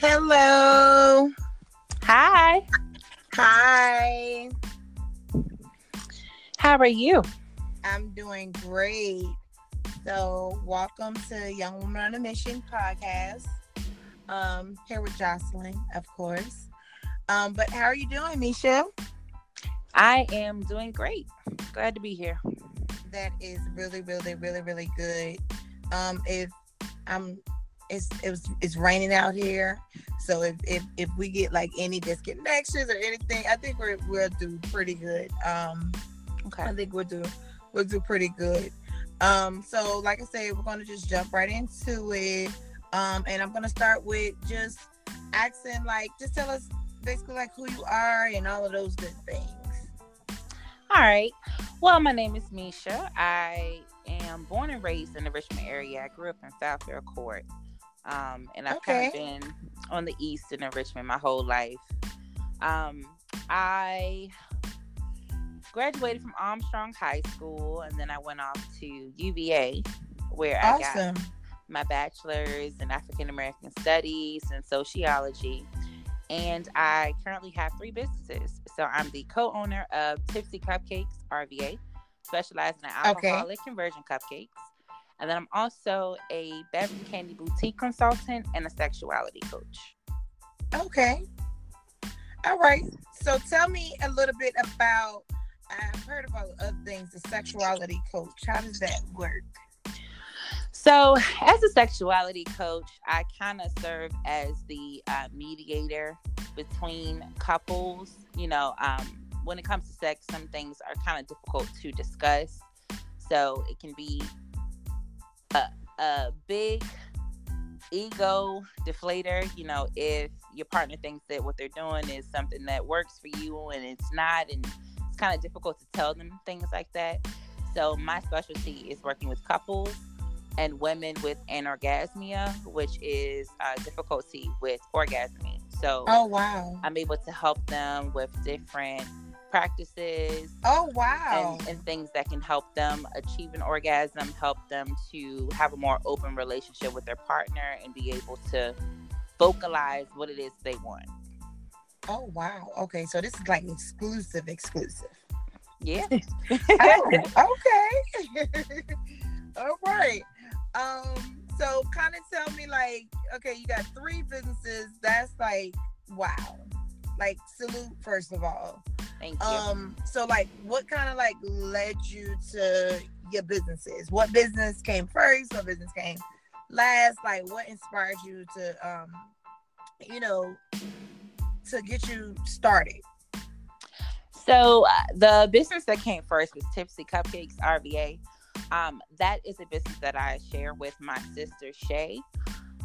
Hello. Hi. Hi. How are you? I'm doing great. So, welcome to Young Woman on a Mission podcast. Um, here with Jocelyn, of course. Um, but how are you doing, Mesha? I am doing great. Glad to be here. That is really, really, really, really good. Um, if I'm it's it was it's raining out here. So if if, if we get like any disconnections or anything, I think we're we'll do pretty good. Um Okay. I think we'll do we'll do pretty good. Um, so like I said, we're gonna just jump right into it. Um, and I'm gonna start with just asking like just tell us basically like who you are and all of those good things. All right. Well, my name is Mesha. I am born and raised in the Richmond area. I grew up in South Fair Court. Um, and I've Okay. kind of been on the east and in Richmond my whole life. Um, I graduated from Armstrong High School and then I went off to UVA where I got my bachelor's in African American Studies and sociology. And I currently have three businesses. So I'm the co owner of Tipsy Cupcakes RVA, specializing in Okay. alcoholic conversion cupcakes. And then I'm also a Bedroom Kandi Boutique consultant and a sexuality coach. Okay. All right. So tell me a little bit about I've heard about other things, the sexuality coach. How does that work? So, as a sexuality coach, I kind of serve as the uh, mediator between couples. You know, um, when it comes to sex, some things are kind of difficult to discuss. So, it can be a, a big ego deflator. You know, if your partner thinks that what they're doing is something that works for you and it's not, and it's kind of difficult to tell them things like that. So, my specialty is working with couples and women with anorgasmia, which is uh, difficulty with orgasming. So Oh wow. I'm able to help them with different practices Oh wow. and, and things that can help them achieve an orgasm, help them to have a more open relationship with their partner and be able to vocalize what it is they want. Oh wow. Okay, so this is like exclusive, exclusive. Yeah. Oh, okay. All right. Um, so kind of tell me like, okay, you got three businesses. That's like wow. Like salute first of all. Thank you. Um, so like what kind of like led you to your businesses? What business came first? What business came last? Like what inspired you to um, you know, to get you started? So uh, the business that came first was Tipsy Cupcakes RVA. Um, that is a business that I share with my sister Shay.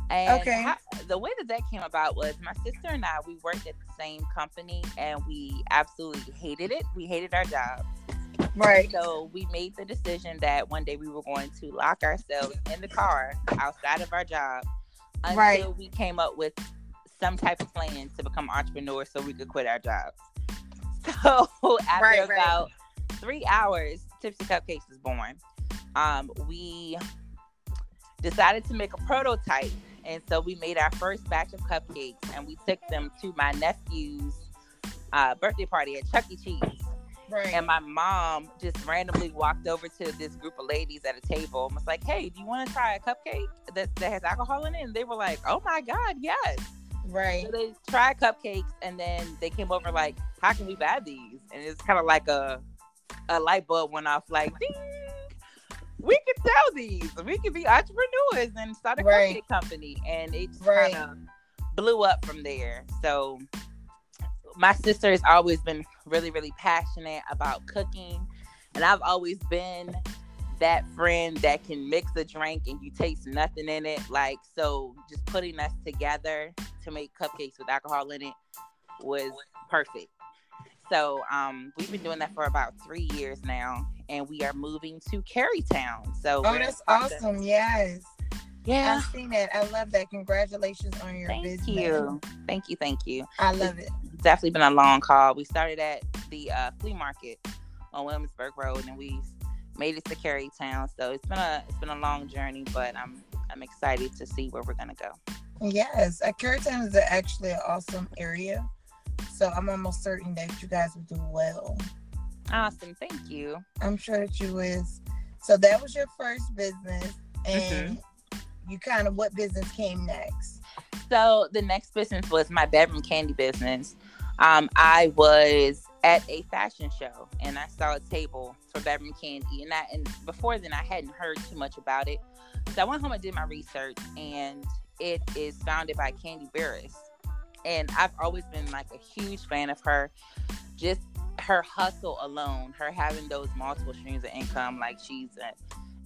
And Okay. how- the way that that came about was my sister and I we worked at the same company and we absolutely hated it. We hated our job. Right. So we made the decision that one day we were going to lock ourselves in the car outside of our job until Right. we came up with some type of plan to become entrepreneurs so we could quit our jobs. So after Right, right. about three hours, Tipsy Cupcakes was born. Um, we decided to make a prototype, and so we made our first batch of cupcakes, and we took them to my nephew's uh, birthday party at Chuck E. Cheese. Right. And my mom just randomly walked over to this group of ladies at a table and was like, Hey, do you want to try a cupcake that, that has alcohol in it? And they were like, Oh my God, yes. right. So they tried cupcakes and then they came over like, How can we buy these? And it's kind of like a a light bulb went off like ding. We could sell these. We could be entrepreneurs and start a Right. company. And it just Right. kind of blew up from there. So my sister has always been really, really passionate about cooking. And I've always been that friend that can mix a drink and you taste nothing in it. Like, so just putting us together to make cupcakes with alcohol in it was perfect. So um, we've been doing that for about three years now, and we are moving to Carytown. So Oh, that's awesome. Yes. Yeah. I've seen that. I love that. Congratulations on your Thank business. you. Thank you. Thank you. I love it. definitely been a long call. We started at the uh, flea market on Williamsburg Road, and we made it to Carytown. So it's been a it's been a long journey, but I'm I'm excited to see where we're gonna go. Yes, uh, Carytown is actually an awesome area. So I'm almost certain that you guys will do well. Awesome. Thank you. I'm sure that you is. So that was your first business. And mm-hmm. you kind of, what business came next? So the next business was my Bedroom Kandi business. Um, I was at a fashion show and I saw a table for Bedroom Kandi. And that and before then I hadn't heard too much about it. So I went home and did my research and it is founded by Kandi Burruss. And I've always been like a huge fan of her. Just her hustle alone, her having those multiple streams of income, like she's an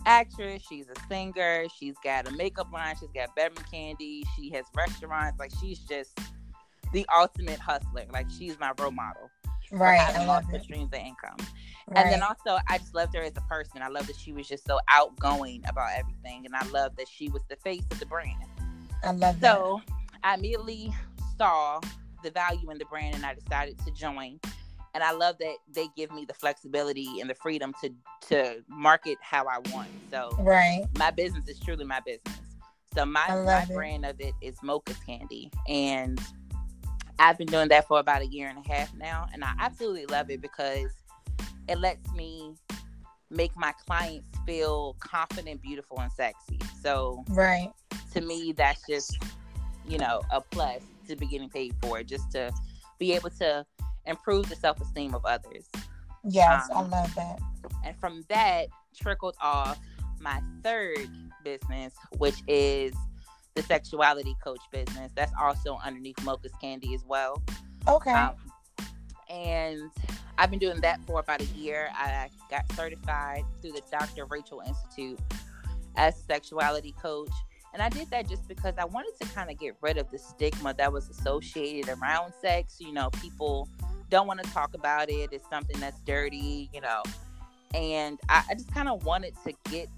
actress, she's a singer, she's got a makeup line, she's got Bedroom Kandi, she has restaurants, like she's just the ultimate hustler. Like she's my role model. Right. I love multiple streams of income. Right. And then also I just loved her as a person. I love that she was just so outgoing about everything. And I love that she was the face of the brand. I love so that. I immediately saw the value in the brand and I decided to join. And I love that they give me the flexibility and the freedom to to market how I want. So right. my business is truly my business. So my, my brand of it is Mocha's Candy. And I've been doing that for about a year and a half now. And I absolutely love it because it lets me make my clients feel confident, beautiful, and sexy. So right to me, that's just you know a plus to be getting paid for, just to be able to improve the self esteem of others. Yes, um, I love that. And from that trickled off my third business, which is the sexuality coach business. That's also underneath Mocha's Candy as well. Okay. Um, and I've been doing that for about a year. I got certified through the Dr. Rachel Institute as a sexuality coach. And I did that just because I wanted to kind of get rid of the stigma that was associated around sex. You know, people don't want to talk about it. It's something that's dirty, you know. And I, I just kind of wanted to get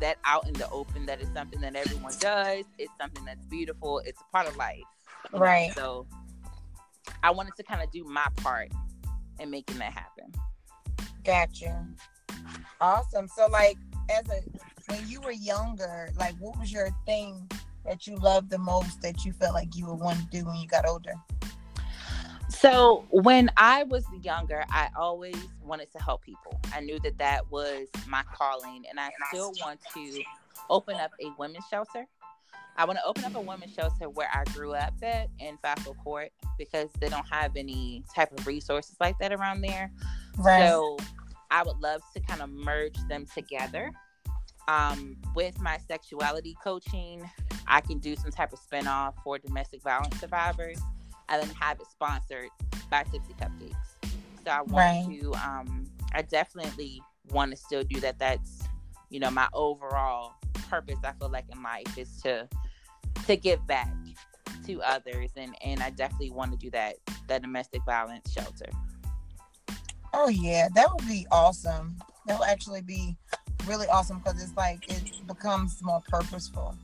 that out in the open that it's something that everyone does. It's something that's beautiful. It's a part of life. Right. Know? So I wanted to kind of do my part in making that happen. Gotcha. Awesome. So like as a when you were younger, like what was your thing that you loved the most that you felt like you would want to do when you got older? So when I was younger, I always wanted to help people. I knew that that was my calling, and I still want to open up a women's shelter. I want to open up a women's shelter where I grew up at in Fassel Court because they don't have any type of resources like that around there. Right. So I would love to kind of merge them together. Um, with my sexuality coaching, I can do some type of spinoff for domestic violence survivors and then have it sponsored by Tipsy Cupcakes. So I want right. to, um, I definitely want to still do that. That's, you know, my overall purpose. I feel like in life is to to give back to others, and and I definitely want to do that. That domestic violence shelter. Oh yeah, that would be awesome. That would actually be really awesome because it's like it becomes more purposeful.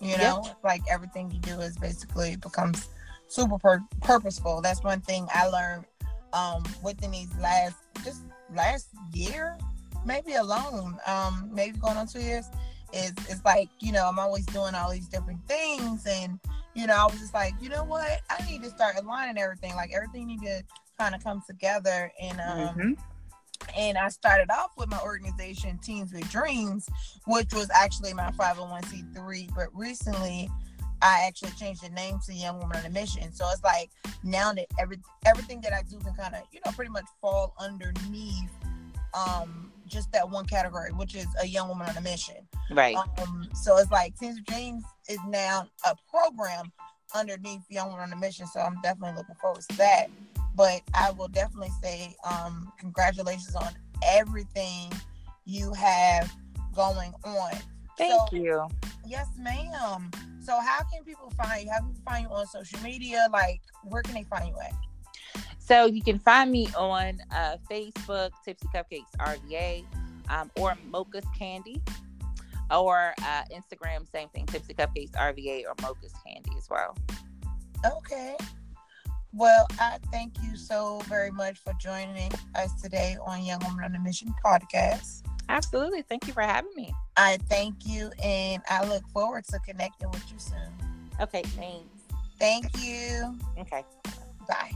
You know, like everything you do is basically becomes super pur- purposeful. That's one thing I learned um, within these last just last year, maybe alone, um, maybe going on two years. Is it's like you know I'm always doing all these different things, and you know I was just like you know what I need to start aligning everything. Like everything need to kind of come together, and um, mm-hmm. and I started off with my organization Teens with Dreams, which was actually my 501c3, but recently I actually changed the name to Young Woman on a Mission. So it's like now that every everything that I do can kind of you know pretty much fall underneath um just that one category, which is a young woman on a mission. Right. Um, so it's like Teens of Dreams is now a program underneath Young Woman on a Mission. So I'm definitely looking forward to that. But I will definitely say um, congratulations on everything you have going on. Thank so, you. Yes, ma'am. So how can people find you? How can people find you on social media? Like, where can they find you at? So you can find me on uh, Facebook, Tipsy Cupcakes RVA, um, or Mocha's Candy, or uh, Instagram, same thing, Tipsy Cupcakes RVA or Mocha's Candy as well. Okay. Well, I thank you so very much for joining us today on Young Woman on a Mission podcast. Absolutely. Thank you for having me. I thank you, and I look forward to connecting with you soon. Okay, thanks. Thank you. Okay. Bye.